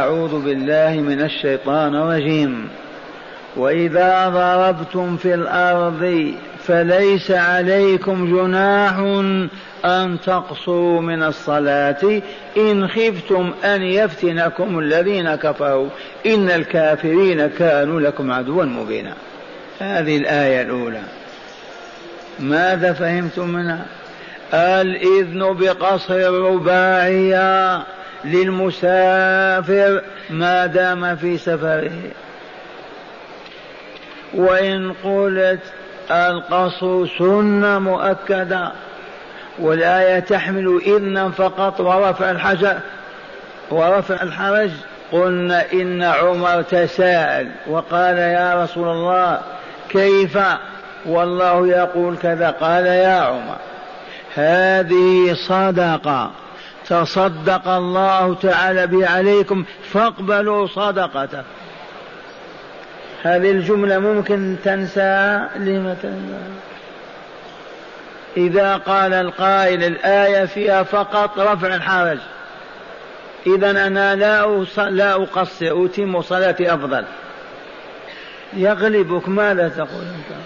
أعوذ بالله من الشيطان الرجيم. وإذا ضربتم في الأرض فليس عليكم جناح أن تقصروا من الصلاة. إن خفتم أن يفتنكم الذين كفروا. إن الكافرين كانوا لكم عدوا مبينا. هذه الآية الأولى. ماذا فهمتم منها؟ الإذن بقصر الرباعية. للمسافر ما دام في سفره. وإن قلت القصر سنة مؤكدة والآية تحمل إذنا فقط ورفع الحجر ورفع الحرج. قلنا إن عمر تساءل وقال يا رسول الله كيف؟ والله يقول كذا قال يا عمر هذه صدقة. تصدق الله تعالى به عليكم فاقبلوا صدقته. هذه الجملة ممكن تنسى لم تنسى. إذا قال القائل الآية فيها فقط رفع الحرج. إذا أنا لا لا أقصر أتم صلاتي أفضل. يغلبك ماذا تقول أنت؟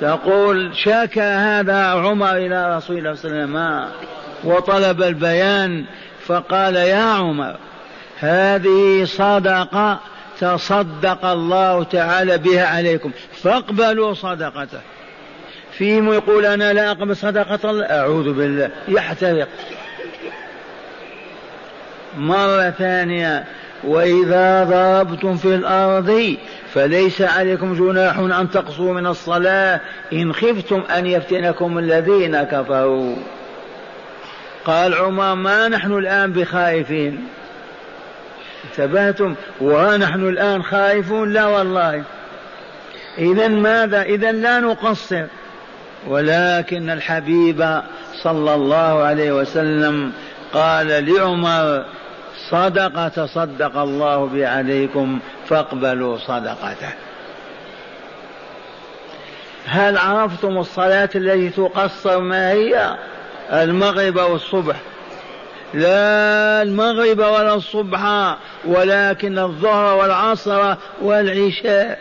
تقول شكى هذا عمر إلى رسول الله صلى الله عليه وسلم. وطلب البيان فقال يا عمر هذه صدقة تصدق الله تعالى بها عليكم فاقبلوا صدقته. فيهم يقول أنا لا أقبل صدقة الله أعوذ بالله يحترق. مرة ثانية وإذا ضربتم في الأرض فليس عليكم جناح أن تقصوا من الصلاة إن خفتم أن يفتنكم الذين كفروا. قال عمر ما نحن الآن بخائفين. انتبهتم؟ ونحن الآن خائفون؟ لا والله. إذا ماذا؟ إذا لا نقصر. ولكن الحبيب صلى الله عليه وسلم قال لعمر صدقة تصدق الله به عليكم فاقبلوا صدقته. هل عرفتم الصلاة التي تقصر ما هي؟ المغرب والصبح. لا المغرب ولا الصبح ولكن الظهر والعصر والعشاء.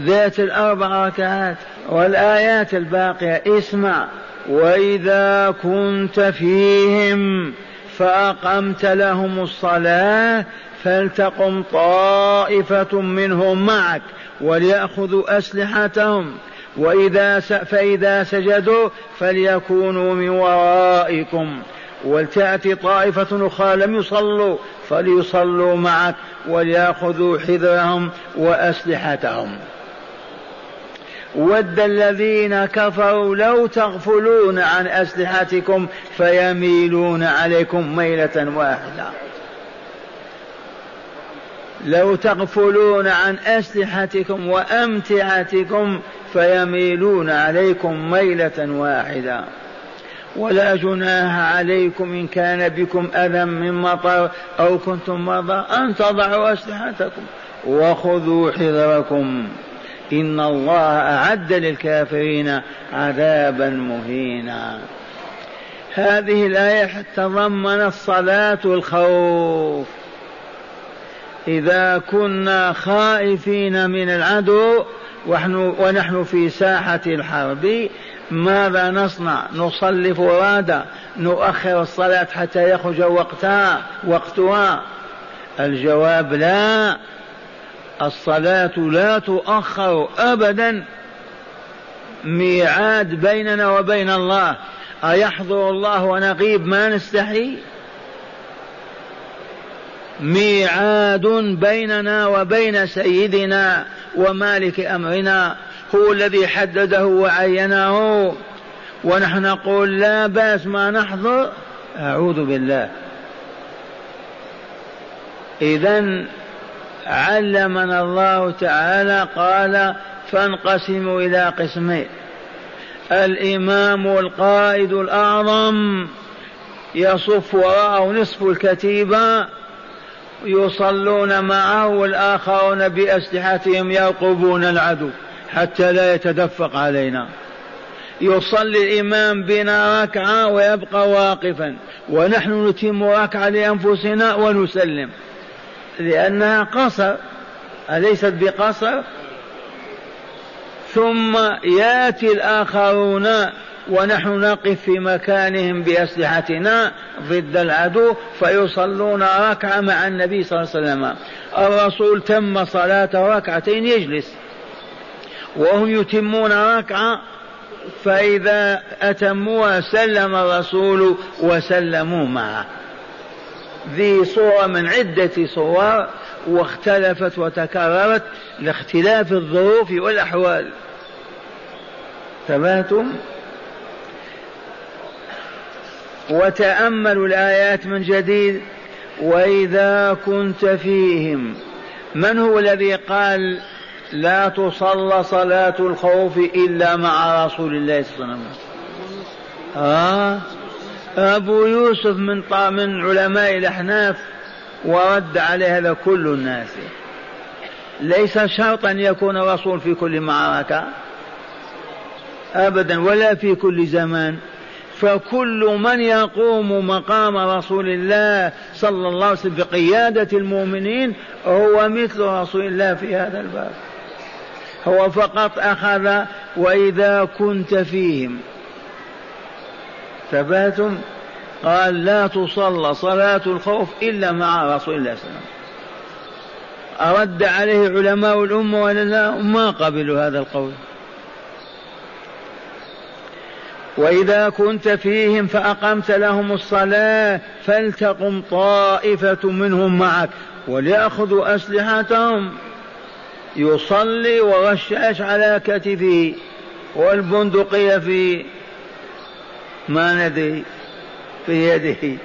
ذات الأربع ركعات والآيات الباقية. اسمع وإذا كنت فيهم فأقمت لهم الصلاة فلتقم طائفة منهم معك وليأخذوا أسلحتهم. وإذا فإذا سجدوا فليكونوا من ورائكم. ولتأتي طائفة أخرى لم يصلوا فليصلوا معك وليأخذوا حذرهم وأسلحتهم. ود الذين كفروا لو تغفلون عن أسلحتكم فيميلون عليكم ميلة واحدة. لو تغفلون عن أسلحتكم وأمتعتكم فيميلون عليكم ميلة واحدة. ولا جناح عليكم إن كان بكم أذى من مطر أو كنتم مرضى أن تضعوا أسلحتكم وخذوا حذركم. إن الله أعد للكافرين عذابا مهينا. هذه الآية تضمنت صلاة الخوف إذا كنا خائفين من العدو ونحن في ساحة الحرب. ماذا نصنع؟ نصلي فرادى نؤخر الصلاة حتى يخرج وقتها وقتها. الجواب لا. الصلاة لا تؤخر أبدا. ميعاد بيننا وبين الله. أيحضر الله ونغيب ما نستحي؟ ميعاد بيننا وبين سيدنا ومالك أمرنا هو الذي حدده وعينه. ونحن نقول لا بأس ما نحضر أعوذ بالله. اذا علمنا الله تعالى قال فانقسموا إلى قسمين. الإمام القائد الأعظم يصف وراءه نصف الكتيبة يصلون معه والآخرون بأسلحتهم يرقبون العدو حتى لا يتدفق علينا. يصلي الإمام بنا ركعة ويبقى واقفا. ونحن نتم ركعة لأنفسنا ونسلم. لأنها قصر. أليست بقصر؟ ثم يأتي الآخرون ونحن نقف في مكانهم بأسلحتنا ضد العدو فيصلون ركعة مع النبي صلى الله عليه وسلم. الرسول تم صلاته ركعتين يجلس. وهم يتمون ركعة فإذا أتموها سلم الرسول وسلموا معه. ذي صورة من عدة صور واختلفت وتكررت لاختلاف الظروف والأحوال. ثباتم وتأملوا الآيات من جديد وإذا كنت فيهم. من هو الذي قال لا تصلى صلاة الخوف إلا مع رسول الله صلى الله عليه وسلم؟ آه. أبو يوسف من من علماء الأحناف ورد عليه هذا كل الناس. ليس شرطا يكون رسول في كل معركة. أبدا ولا في كل زمان. فكل من يقوم مقام رسول الله صلى الله عليه وسلم بقيادة المؤمنين هو مثل رسول الله في هذا الباب. هو فقط أخذ وإذا كنت فيهم. ثباتم؟ قال لا تصلى صلاة الخوف إلا مع رسول الله صلى الله عليه وسلم. أرد عليه علماء الأمة ولا لا؟ ما قبلوا هذا القول. وإذا كنت فيهم فأقمت لهم الصلاة فلتقم طائفة منهم معك وليأخذوا أسلحتهم. يصلي وغشاش على كتفه والبندقية في ما ندري في يده.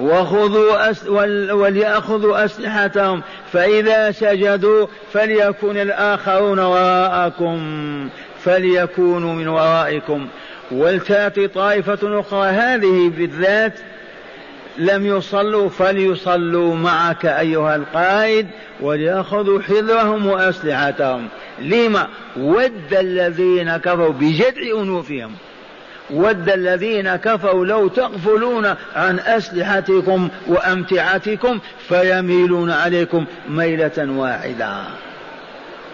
وخذوا أس وليأخذوا أسلحتهم. فإذا سجدوا فليكن الآخرون وراءكم. فليكونوا من ورائكم. ولتأتي طائفة أخرى هذه بالذات لم يصلوا فليصلوا معك أيها القائد وليأخذوا حذرهم وأسلحتهم. لما؟ ود الذين كفروا بجدع أنوفهم. ود الذين كفروا لو تغفلون عن أسلحتكم وأمتعتكم فيميلون عليكم ميلة واحدة.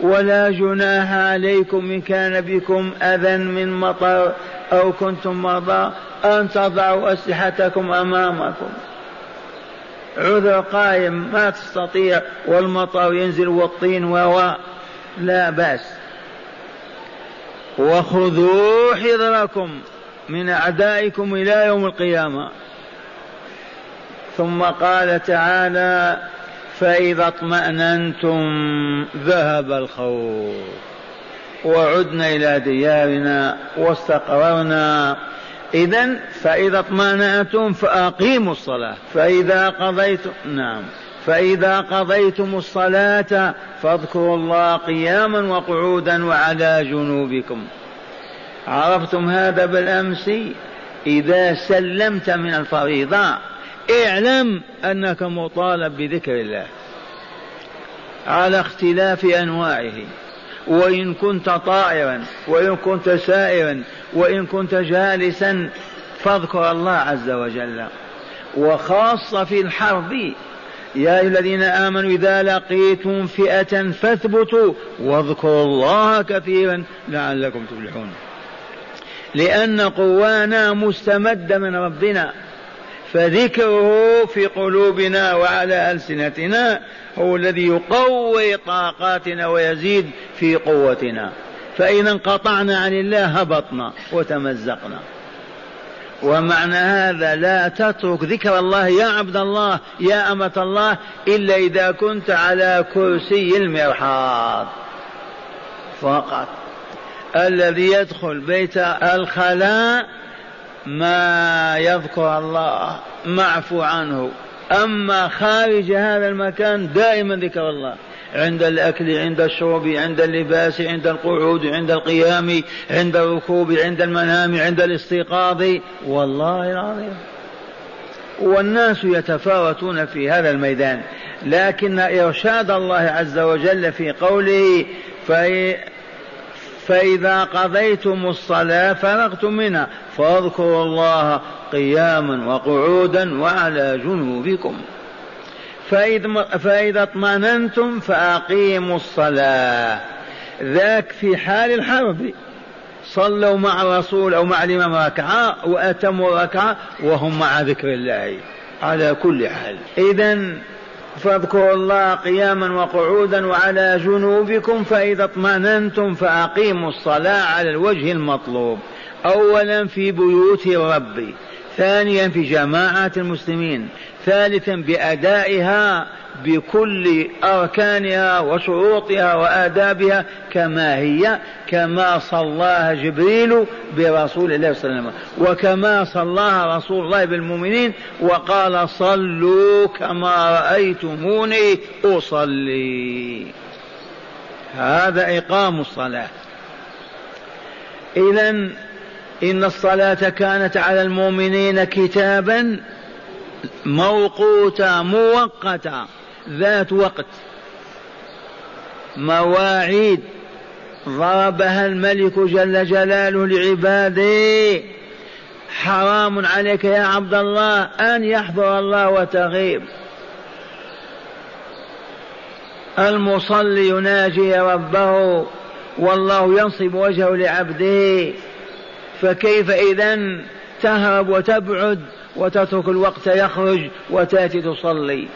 ولا جناح عليكم إن كان بكم أذى من مطر أو كنتم مرضى أن تضعوا أسلحتكم أمامكم. عذر قائم ما تستطيع والمطر ينزل والطين و لا بأس. وخذوا حذركم من أعدائكم إلى يوم القيامة. ثم قال تعالى فإذا اطمأننتم ذهب الخوف وعدنا إلى ديارنا واستقررنا. إذا فإذا اطمأننتم فأقيموا الصلاة. فإذا قضيتم نعم. فإذا قضيتم الصلاة فاذكروا الله قياما وقعودا وعلى جنوبكم. عرفتم هذا بالأمس؟ إذا سلمت من الفريضة اعلم أنك مطالب بذكر الله على اختلاف أنواعه وإن كنت طائرا وإن كنت سائرا وإن كنت جالسا فاذكر الله عز وجل. وخاصة في الحرب يا أيها الذين آمنوا إذا لقيتم فئة فاثبتوا واذكروا الله كثيرا لعلكم تفلحون. لأن قوانا مستمدة من ربنا. فذكره في قلوبنا وعلى ألسنتنا هو الذي يقوي طاقاتنا ويزيد في قوتنا. فإذا انقطعنا عن الله هبطنا وتمزقنا. ومعنى هذا لا تترك ذكر الله يا عبد الله يا أمة الله إلا إذا كنت على كرسي المرحاض. فقط. الذي يدخل بيت الخلاء ما يذكر الله معفو عنه. أما خارج هذا المكان دائما ذكر الله. عند الأكل عند الشرب عند اللباس عند القعود عند القيام عند الركوب عند المنام عند الاستيقاظ. والله العظيم. والناس يتفاوتون في هذا الميدان. لكن إرشاد الله عز وجل في قوله فإذا قضيتم الصلاة فرغتم منها فاذكروا الله قياما وقعودا وعلى جنوبكم. فإذا اطمأننتم فأقيموا الصلاة. ذاك في حال الحرب. صلوا مع الرسول أو مع الإمام ركعة وأتموا ركعة وهم مع ذكر الله. على كل حال. إذا فاذكروا الله قياما وقعودا وعلى جنوبكم فإذا اطمأننتم فأقيموا الصلاة على الوجه المطلوب. أولا في بيوت الرب ثانيا في جماعة المسلمين ثالثا بأدائها بكل أركانها وشروطها وآدابها كما هي كما صلاها جبريل برسول الله صلى الله عليه وسلم وكما صلاها رسول الله بالمؤمنين وقال صلوا كما رأيتموني أصلي. هذا إقام الصلاة. إذا إن الصلاة كانت على المؤمنين كتابا موقوتا موقتا ذات وقت. مواعيد. ضربها الملك جل جلاله لعباده. حرام عليك يا عبد الله أن يحضر الله وتغيب. المصلي يناجي ربه والله ينصب وجهه لعبده. فكيف إذا تهرب وتبعد وتترك الوقت يخرج وتأتي تصلي؟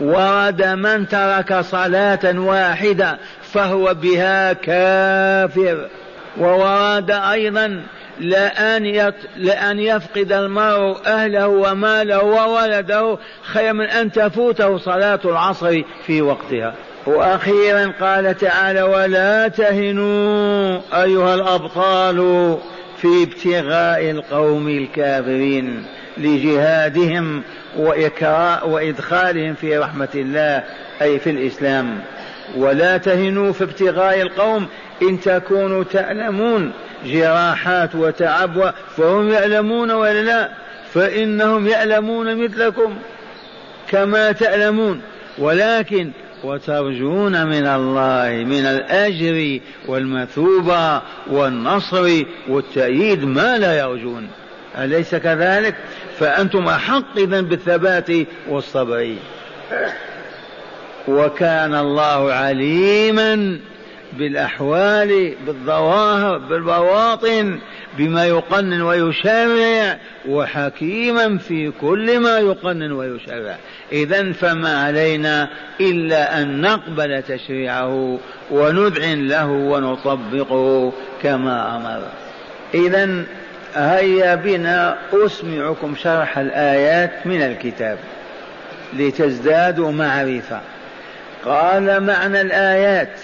ورد من ترك صلاة واحدة فهو بها كافر. وورد أيضا لأن, يط... لأن يفقد المرء أهله وماله وولده خير من أن تفوته صلاة العصر في وقتها. وأخيرا قال تعالى ولا تهنوا أيها الأبطال في ابتغاء القوم الكافرين. لجهادهم وإدخالهم في رحمة الله أي في الإسلام. ولا تهنوا في ابتغاء القوم إن تكونوا تعلمون جراحات وتعب فهم يعلمون ولا لا؟ فإنهم يعلمون مثلكم كما تعلمون. ولكن وترجون من الله من الأجر والمثوبة والنصر والتأييد ما لا يرجون. أليس كذلك؟ فأنتم أحق إذا بالثبات والصبر. وكان الله عليما بالأحوال بالظواهر بالبواطن بما يقنن ويشرع وحكيما في كل ما يقنن ويشرع. إذا فما علينا إلا أن نقبل تشريعه ونذعن له ونطبقه كما أمر. إذا هيا بنا أسمعكم شرح الآيات من الكتاب لتزدادوا معرفة. قال معنى الآيات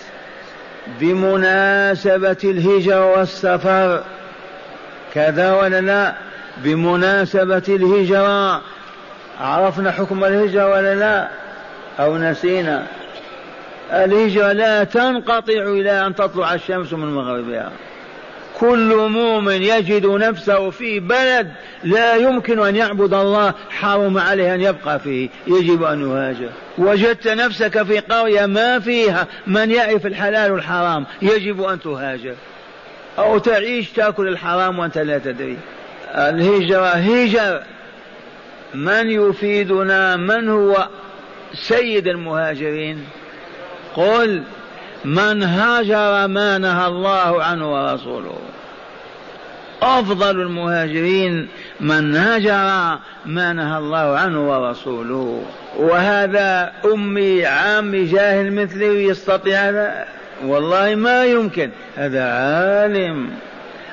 بمناسبة الهجرة والسفر. كذا ولا لا؟ بمناسبة الهجرة. عرفنا حكم الهجرة ولا لا؟ أو نسينا؟ الهجرة لا تنقطع إلى أن تطلع الشمس من مغربها. كل مؤمن يجد نفسه في بلد لا يمكن أن يعبد الله حرم عليه أن يبقى فيه. يجب أن يهاجر. وجدت نفسك في قرية ما فيها من يعرف الحلال والحرام. يجب أن تهاجر. أو تعيش تأكل الحرام وأنت لا تدري. الهجرة هجر. من يفيدنا؟ من هو؟ سيد المهاجرين. قل من هاجر ما نهى الله عنه ورسوله. أفضل المهاجرين من هاجر ما نهى الله عنه ورسوله. وهذا أمي عامي جاهل مثلي يستطيع هذا؟ والله ما يمكن. هذا عالم.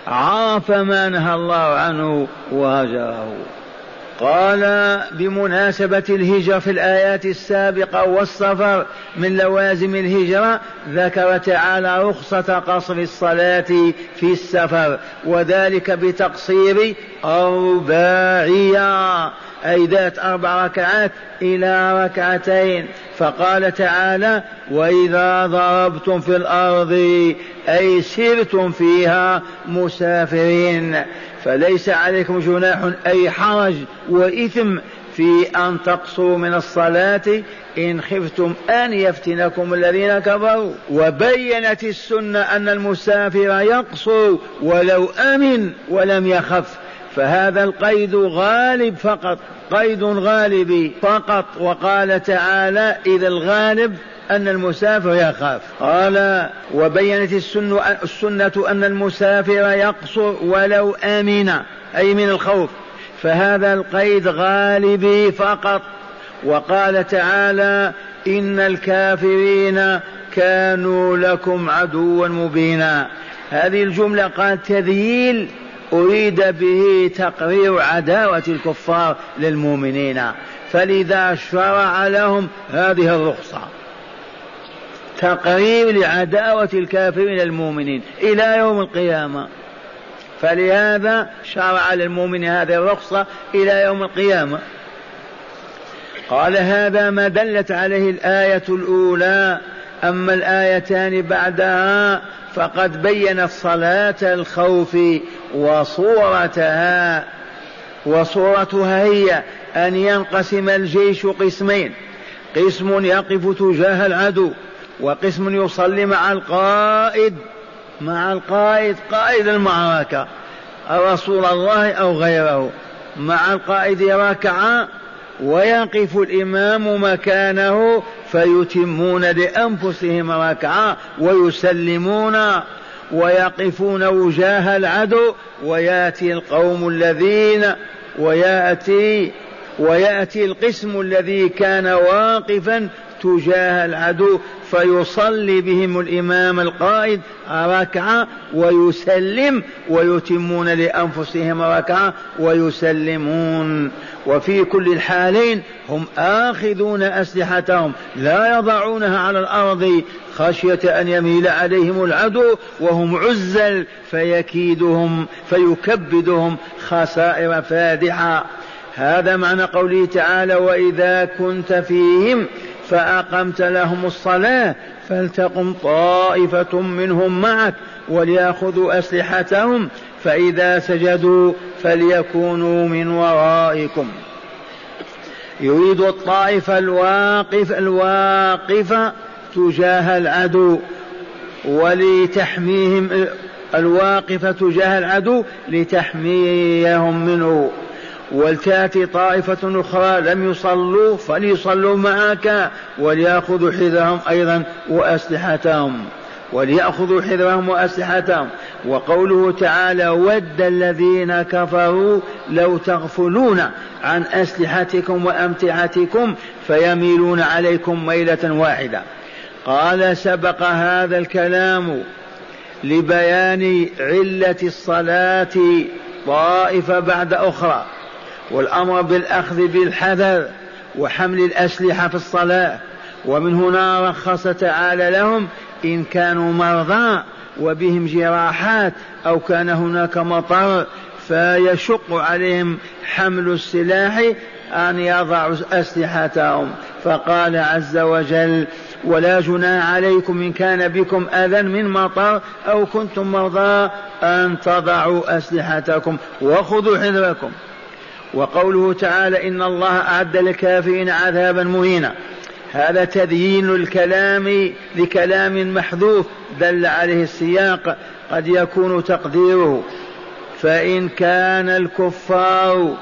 عرف ما نهى الله عنه وهجره قال بمناسبة الهجرة في الآيات السابقة والسفر من لوازم الهجرة ذكر تعالى رخصة قصر الصلاة في السفر وذلك بتقصير أرباعية أي ذات أربع ركعات إلى ركعتين. فقال تعالى وإذا ضربتم في الأرض أي سرتم فيها مسافرين. فليس عليكم جناح أي حرج وإثم في أن تقصروا من الصلاة إن خفتم أن يفتنكم الذين كفروا. وبينت السنة أن المسافر يقصر ولو أمن ولم يخف. فهذا القيد غالب فقط قيد غالب فقط. وقال تعالى إذا الغالب أن المسافر يخاف. قال وبينت السنة, السنة أن المسافر يقصر ولو آمن أي من الخوف. فهذا القيد غالبي فقط. وقال تعالى إن الكافرين كانوا لكم عدوا مبينا. هذه الجملة قال تذييل أريد به تقرير عداوة الكفار للمؤمنين فلذا شرع لهم هذه الرخصة. تقرير لعداوة الكافرين للمؤمنين إلى يوم القيامة. فلهذا شرع للمؤمن هذه الرخصة إلى يوم القيامة. قال هذا ما دلت عليه الآية الأولى أما الآيتان بعدها فقد بينت صلاة الخوف وصورتها وصورتها هي أن ينقسم الجيش قسمين قسم يقف تجاه العدو وقسم يصلي مع القائد مع القائد قائد المعركة رسول الله أو غيره مع القائد ركعة ويقف الإمام مكانه فيتمون لأنفسهم ركعة ويسلمون ويقفون وجاه العدو ويأتي القوم الذين ويأتي ويأتي القسم الذي كان واقفا تجاه العدو فيصلي بهم الإمام القائد ركعة ويسلم ويتمون لأنفسهم ركعة ويسلمون. وفي كل الحالين هم آخذون أسلحتهم لا يضعونها على الأرض خشية أن يميل عليهم العدو وهم عزل فيكيدهم فيكبدهم خسائر فادحة. هذا معنى قوله تعالى وإذا كنت فيهم فأقمت لهم الصلاة فلتقم طائفة منهم معك وليأخذوا أسلحتهم فإذا سجدوا فليكونوا من ورائكم. يريد الطائفة الواقف الواقفة تجاه العدو ولتحميهم الواقفة تجاه العدو لتحميهم منه. ولتأتي طائفة أخرى لم يصلوا فليصلوا معك وليأخذوا حذرهم أيضا وأسلحتهم. وليأخذوا حذرهم وأسلحتهم. وقوله تعالى ود الذين كفروا لو تغفلون عن أسلحتكم وأمتعتكم فيميلون عليكم ميلة واحدة. قال سبق هذا الكلام لبيان علة الصلاة طائفة بعد أخرى. والأمر بالأخذ بالحذر وحمل الأسلحة في الصلاة. ومن هنا رخص تعالى لهم إن كانوا مرضى وبهم جراحات أو كان هناك مطر فيشق عليهم حمل السلاح أن يضعوا أسلحتهم. فقال عز وجل ولا جناح عليكم إن كان بكم أذى من مطر أو كنتم مرضى أن تضعوا أسلحتكم وخذوا حذركم. وقوله تعالى إن الله أعد للكافرين عذابا مهينا. هذا تدين الكلام لكلام محذوف دل عليه السياق قد يكون تقديره. فإن كان الكفار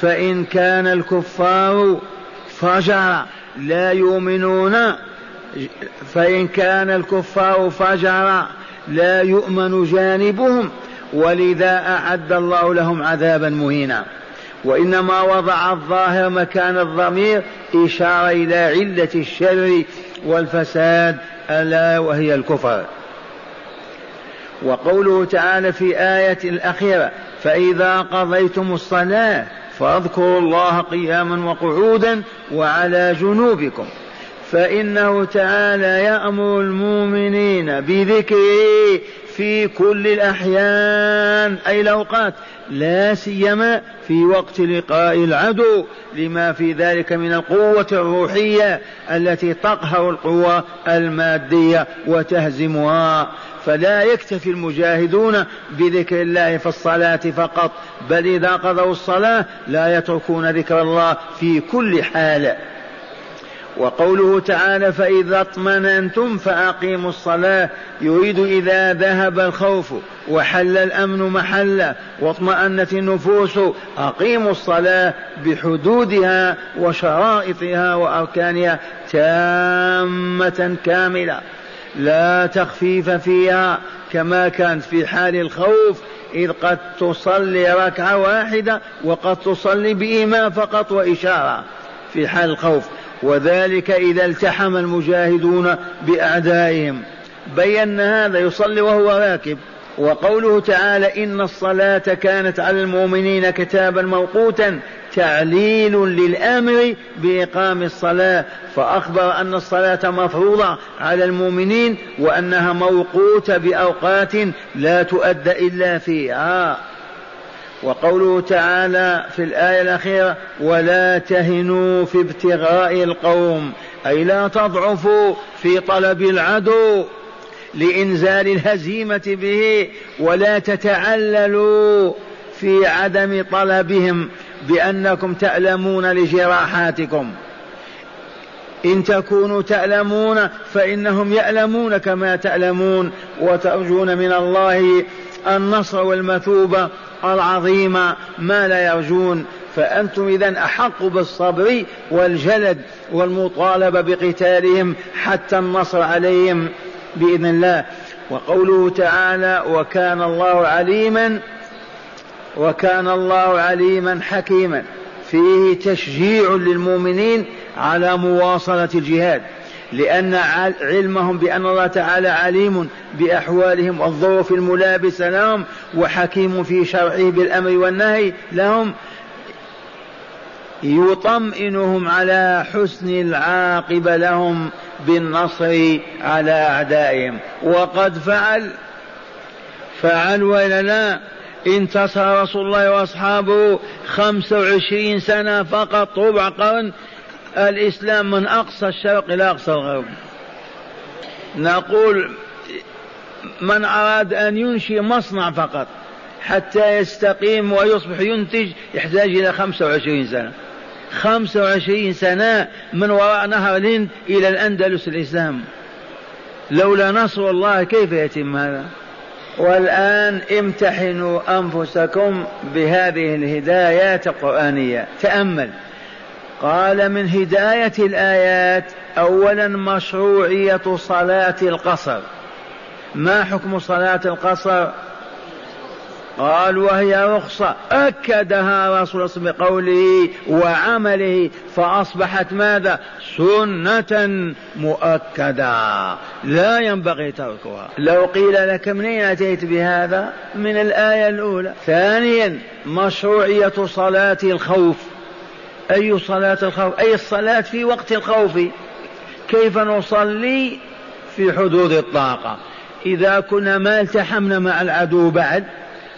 فإن كان الكفار فجر لا يؤمنون. فإن كان الكفار فجر لا يؤمن جانبهم. ولذا أعد الله لهم عذابا مهينا. وإنما وضع الظاهر مكان الضمير إشارة إلى علة الشر والفساد ألا وهي الكفر. وقوله تعالى في آية الأخيرة فإذا قضيتم الصلاة فاذكروا الله قياما وقعودا وعلى جنوبكم. فإنه تعالى يأمر المؤمنين بذكره في كل الأحيان أي الأوقات. لا سيما في وقت لقاء العدو لما في ذلك من القوة الروحية التي تقهر القوى المادية وتهزمها. فلا يكتفي المجاهدون بذكر الله في الصلاة فقط بل إذا قضوا الصلاة لا يتركون ذكر الله في كل حال. وقوله تعالى فإذا اطمننتم فأقيموا الصلاة يريد إذا ذهب الخوف وحل الأمن محله واطمأنت النفوس أقيموا الصلاة بحدودها وشرائطها وأركانها تامة كاملة. لا تخفيف فيها كما كانت في حال الخوف إذ قد تصلي ركعة واحدة وقد تصلي بإمام فقط وإشارة. في حال الخوف وذلك إذا التحم المجاهدون بأعدائهم. بينا هذا يصلي وهو راكب. وقوله تعالى إن الصلاة كانت على المؤمنين كتابا موقوتا تعليل للأمر بإقام الصلاة. فأخبر أن الصلاة مفروضة على المؤمنين وأنها موقوتة بأوقات لا تؤدى إلا فيها. وقوله تعالى في الآية الأخيرة ولا تهنوا في ابتغاء القوم أي لا تضعفوا في طلب العدو لإنزال الهزيمة به ولا تتعللوا في عدم طلبهم بأنكم تألمون لجراحاتكم. إن تكونوا تألمون فإنهم يألمون كما تألمون وترجون من الله النصر والمثوبة العظيمة ما لا يرجون فأنتم إذا أحق بالصبر والجلد والمطالبة بقتالهم حتى النصر عليهم بإذن الله. وقوله تعالى وكان الله عليما وكان الله عليما حكيما فيه تشجيع للمؤمنين على مواصلة الجهاد. لأن علمهم بأن الله تعالى عليم بأحوالهم والظروف الملابسة لهم وحكيم في شرعه بالأمر والنهي لهم يطمئنهم على حسن العاقبة لهم بالنصر على أعدائهم. وقد فعل فعل وإلا لا انتصر رسول الله وأصحابه خمسة وعشرين سنة فقط ربع قرن الإسلام من أقصى الشرق إلى أقصى الغرب. نقول من أراد أن ينشئ مصنع فقط حتى يستقيم ويصبح ينتج يحتاج خمسة وعشرين سنة. خمسة وعشرين سنة من وراء نهر الهند إلى الأندلس الإسلام. لولا نصر الله كيف يتم هذا؟ والآن امتحنوا أنفسكم بهذه الهدايات القرآنية. تأمل. قال من هداية الآيات أولا مشروعية صلاة القصر. ما حكم صلاة القصر؟ قال وهي رخصة. أكدها رسول الله بقوله وعمله فأصبحت ماذا؟ سنة مؤكدة. لا ينبغي تركها. لو قيل لك منين أتيت بهذا؟ من الآية الأولى. ثانيا مشروعية صلاة الخوف. أي صلاة الخوف أي الصلاة في وقت الخوف؟ كيف نصلي في حدود الطاقة؟ إذا كنا ما التحمنا مع العدو بعد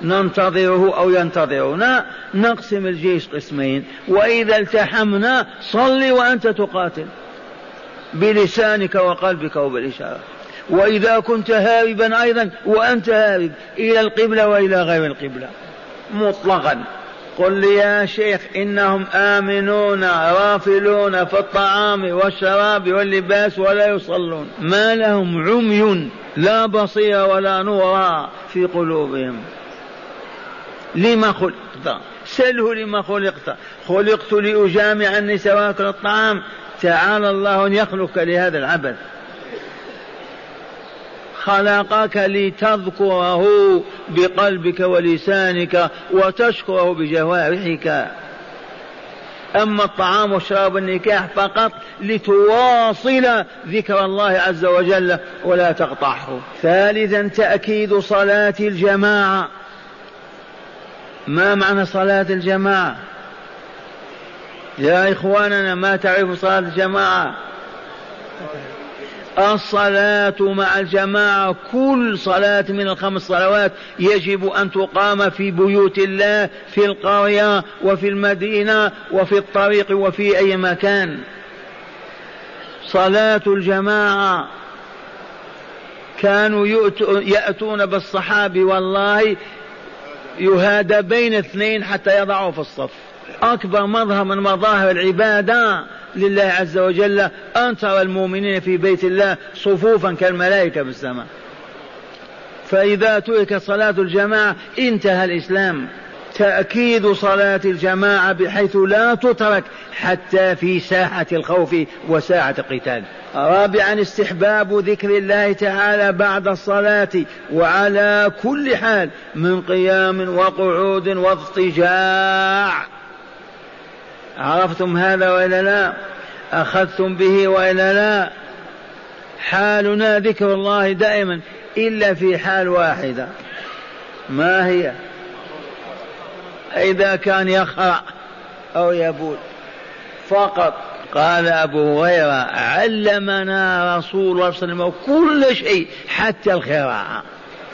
ننتظره أو ينتظرنا نقسم الجيش قسمين. وإذا التحمنا صل وأنت تقاتل بلسانك وقلبك وبالإشارة وإذا كنت هاربا أيضا وأنت هارب إلى القبلة وإلى غير القبلة مطلقا. قل لي يا شيخ إنهم آمنون غافلون في الطعام والشراب واللباس ولا يصلون. ما لهم عمي لا بصير ولا نور في قلوبهم. لما خلقت؟ سله لما خلقت. خلقت لأجامع النساء وأكل الطعام. تعالى الله أن يخلق لهذا العبث خلقك لتذكره بقلبك ولسانك وتشكره بجوارحك. أما الطعام والشراب والنكاح فقط لتواصل ذكر الله عز وجل ولا تقطعه. ثالثا تأكيد صلاة الجماعة. ما معنى صلاة الجماعة؟ يا إخواننا ما تعرف صلاة الجماعة؟ الصلاة مع الجماعة كل صلاة من الخمس صلوات يجب أن تقام في بيوت الله في القرية وفي المدينة وفي الطريق وفي أي مكان. صلاة الجماعة كانوا يأتون بالصحابي والله يهادى بين اثنين حتى يضعوا في الصف. أكبر مظهر من مظاهر العبادة لله عز وجل أن ترى المؤمنين في بيت الله صفوفا كالملائكة في السماء. فإذا تركت صلاة الجماعة انتهى الإسلام. تأكيد صلاة الجماعة بحيث لا تترك حتى في ساحة الخوف وساعة القتال. رابعا استحباب ذكر الله تعالى بعد الصلاة وعلى كل حال من قيام وقعود واضطجاع عرفتم هذا وإلا لا؟ أخذتم به وإلا لا؟ حالنا ذكر الله دائما إلا في حال واحدة. ما هي؟ إذا كان يقرا أو يبول. فقط قال أبو هريرة علمنا رسول الله صلى الله عليه وسلم كل شيء حتى القراءة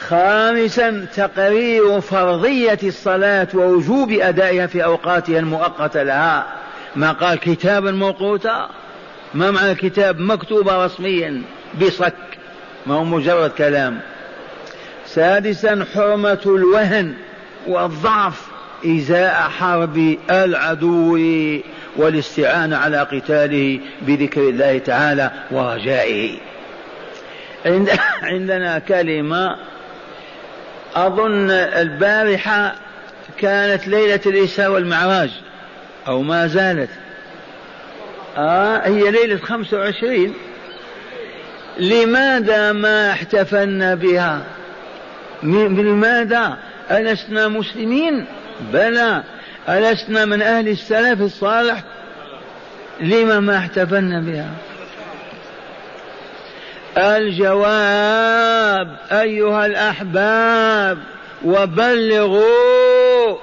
خامسا تقرير فرضية الصلاة ووجوب أدائها في أوقاتها المؤقتة لها. ما قال كتابا موقوتا؟ ما معنى الكتاب مكتوبة رسميا؟ بصك ما هو مجرد كلام. سادسا حرمة الوهن والضعف إزاء حرب العدو والاستعانة على قتاله بذكر الله تعالى ورجائه. عندنا كلمة أظن البارحة كانت ليلة الإسراء والمعراج أو ما زالت. آه هي ليلة خمسة وعشرين. لماذا ما احتفلنا بها؟ لماذا ألسنا مسلمين؟ بلى. ألسنا من أهل السلف الصالح؟ لما ما احتفلنا بها؟ الجواب أيها الأحباب وبلغوا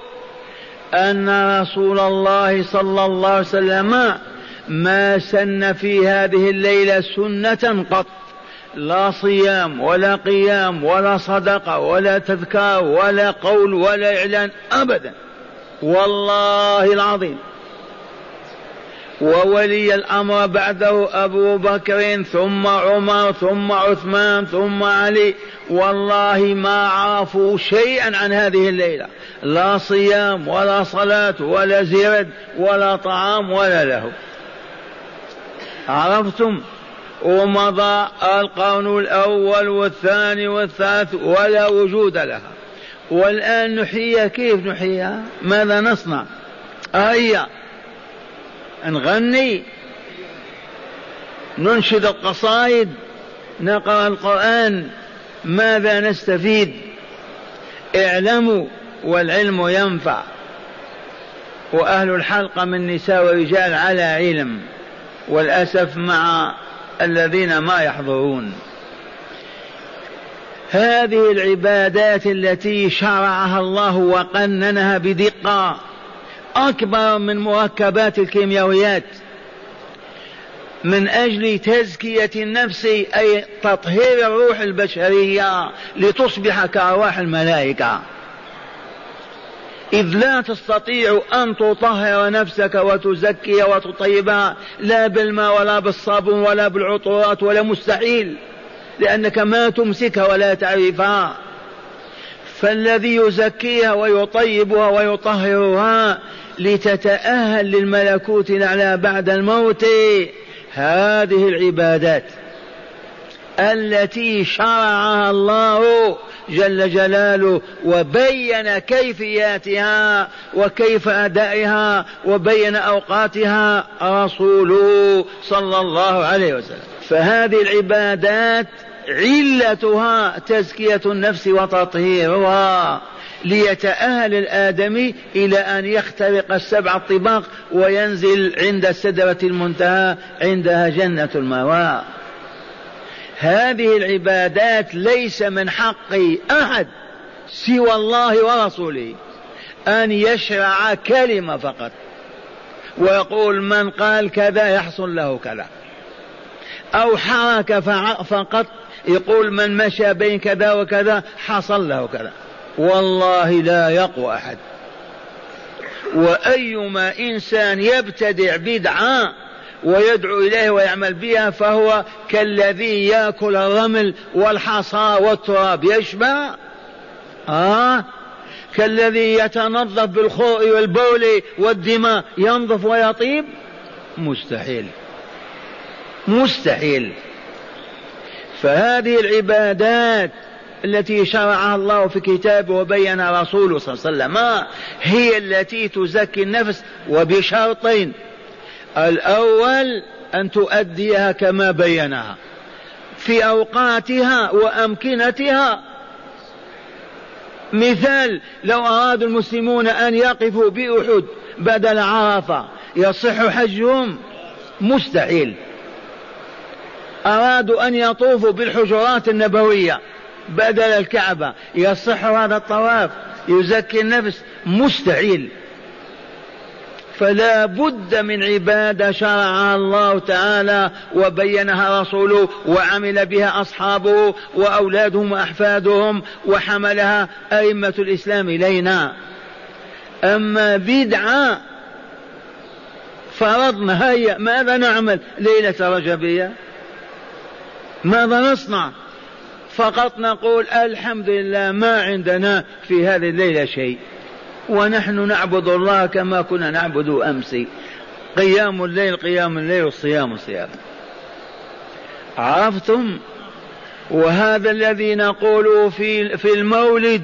أن رسول الله صلى الله عليه وسلم ما سن في هذه الليلة سنة قط. لا صيام ولا قيام ولا صدقة ولا تذكار ولا قول ولا إعلان أبدا. والله العظيم. وولي الأمر بعده أبو بكر ثم عمر ثم عثمان ثم علي. والله ما عرفوا شيئا عن هذه الليلة. لا صيام ولا صلاة ولا زرد ولا طعام ولا له عرفتم؟ ومضى القرن الأول والثاني والثالث ولا وجود لها. والآن نحييها كيف نحييها؟ ماذا نصنع؟ هيا نغني ننشد القصائد نقرأ القرآن ماذا نستفيد؟ اعلموا والعلم ينفع. وأهل الحلقة من نساء ورجال على علم والأسف مع الذين ما يحضرون. هذه العبادات التي شرعها الله وقننها بدقة أكبر من مركبات الكيميائيات. من أجل تزكية النفس أي تطهير الروح البشرية لتصبح كأرواح الملائكة. إذ لا تستطيع أن تطهر نفسك وتزكي وتطيبها لا بالماء ولا بالصابون ولا بالعطورات ولا مستحيل لأنك ما تمسكها ولا تعرفها. فالذي يزكيها ويطيبها ويطهرها لتتأهل للملكوت الأعلى بعد الموت هذه العبادات التي شرعها الله جل جلاله وبين كيفياتها وكيف أدائها وبين أوقاتها رسوله صلى الله عليه وسلم. فهذه العبادات علتها تزكية النفس وتطهيرها ليتأهل الآدمي إلى أن يخترق السبع الطباق وينزل عند السدرة المنتهى عندها جنة المأوى. هذه العبادات ليس من حق أحد سوى الله ورسوله أن يشرع كلمة فقط. ويقول من قال كذا يحصل له كذا. أو حركة فقط يقول من مشى بين كذا وكذا حصل له كذا. والله لا يقوى أحد. وأيما إنسان يبتدع بدعة ويدعو إليه ويعمل بها فهو كالذي يأكل الرمل والحصى والتراب. يشبع؟ آه. كالذي يتنظف بالخوء والبول والدماء. ينظف ويطيب؟ مستحيل. مستحيل. فهذه العبادات التي شرعها الله في كتابه وبينها رسوله صلى الله عليه وسلم هي التي تزكي النفس وبشرطين الأول أن تؤديها كما بينها في أوقاتها وأمكنتها. مثال لو أراد المسلمون أن يقفوا بأحد بدل عرفة يصح حجهم مستحيل. أرادوا أن يطوفوا بالحجرات النبوية بدل الكعبة. يصح هذا الطواف. يزكي النفس. مستحيل فلا بد من عبادة شرعها الله تعالى وبينها رسوله وعمل بها أصحابه وأولادهم وأحفادهم وحملها أئمة الإسلام إلينا. أما بدعة فرضنا هيا. ماذا نعمل؟ ليلة رجبية. ماذا نصنع؟ فقط نقول الحمد لله ما عندنا في هذه الليلة شيء. ونحن نعبد الله كما كنا نعبد أمس قيام الليل قيام الليل والصيام الصيام عرفتم؟ وهذا الذي نقوله في في المولد.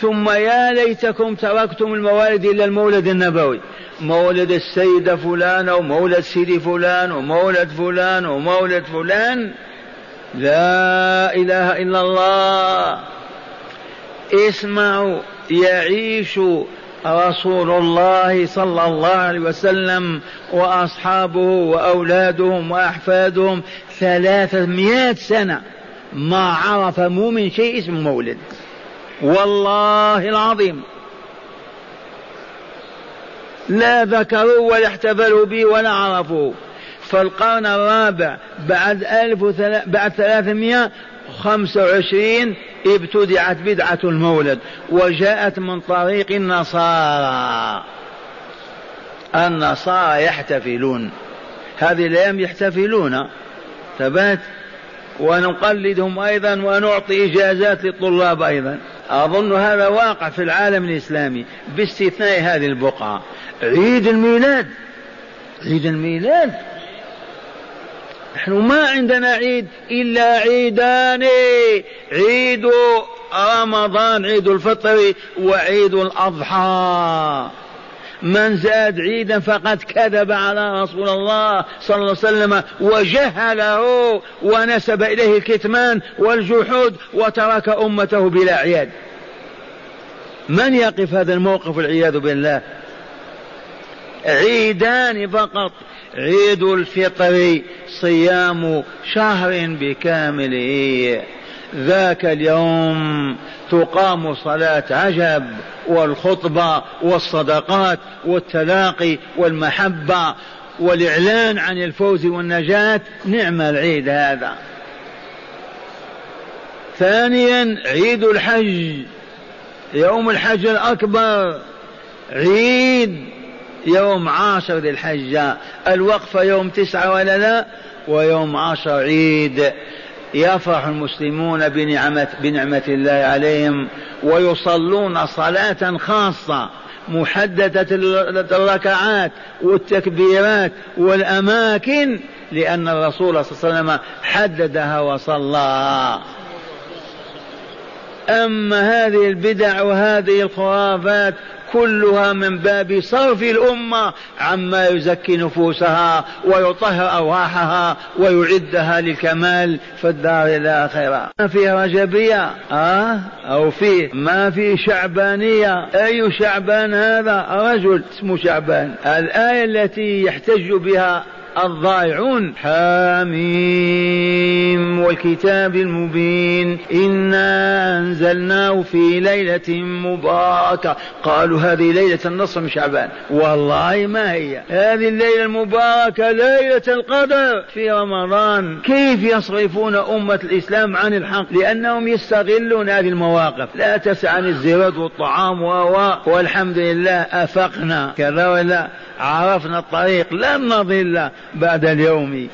ثم يا ليتكم تركتم الموالد الا المولد النبوي. مولد السيدة فلان ومولد سيدي فلان ومولد فلان ومولد فلان لا إله إلا الله. اسمعوا يعيش رسول الله صلى الله عليه وسلم وأصحابه وأولادهم وأحفادهم ثلاثمائة سنة ما عرف مؤمن شيء اسمه مولد. والله العظيم. لا ذكروا ولا احتفلوا به ولا عرفوا. فالقرن الرابع بعد ألف. بعد ثلاثمائة خمسة وعشرين ابتدعت بدعة المولد وجاءت من طريق النصارى. النصارى يحتفلون. هذه الأيام يحتفلون. ثبات ونقلدهم أيضا ونعطي إجازات للطلاب أيضا. أظن هذا واقع في العالم الإسلامي باستثناء هذه البقعة. عيد الميلاد. عيد الميلاد. نحن ما عندنا عيد إلا عيدان. عيد رمضان عيد الفطر وعيد الأضحى. من زاد عيدا فقد كذب على رسول الله صلى الله عليه وسلم وجهله ونسب إليه الكتمان والجحود وترك أمته بلا عياد. من يقف هذا الموقف والعياذ بالله؟ عيدان فقط. عيد الفطر صيام شهر بكامله ذاك اليوم تقام صلاة عجب والخطبة والصدقات والتلاقي والمحبة والإعلان عن الفوز والنجاة. نعم العيد هذا. ثانيا عيد الحج يوم الحج الأكبر عيد يوم عاشر ذي الحجة. الوقفة يوم تسعة ولا لا؟ ويوم عشر عيد. يفرح المسلمون بنعمة, بنعمة الله عليهم. ويصلون صلاة خاصة. محددة الركعات والتكبيرات والأماكن. لأن الرسول صلى الله عليه وسلم حددها وصلى. أما هذه البدع وهذه الخرافات كلها من باب صرف الأمة عما يزكي نفوسها ويطهر أرواحها ويعدها للكمال في الدار الآخرة. ما في رجبية؟ آه؟ أو في ما في شعبانية. أي شعبان هذا؟ رجل اسمه شعبان. الآية التي يحتج بها الضائعون. حاميم والكتاب المبين. إنا أنزلناه في ليلة مباركة. قالوا هذه ليلة النصر من شعبان. والله ما هي. هذه الليلة المباركة ليلة القدر في رمضان. كيف يصرفون أمة الإسلام عن الحق؟ لأنهم يستغلون هذه المواقف. لا تسعى عن الزبد والطعام و. والحمد لله أفقنا. كذا ولا عرفنا الطريق. لن نضل. بعد اليوم.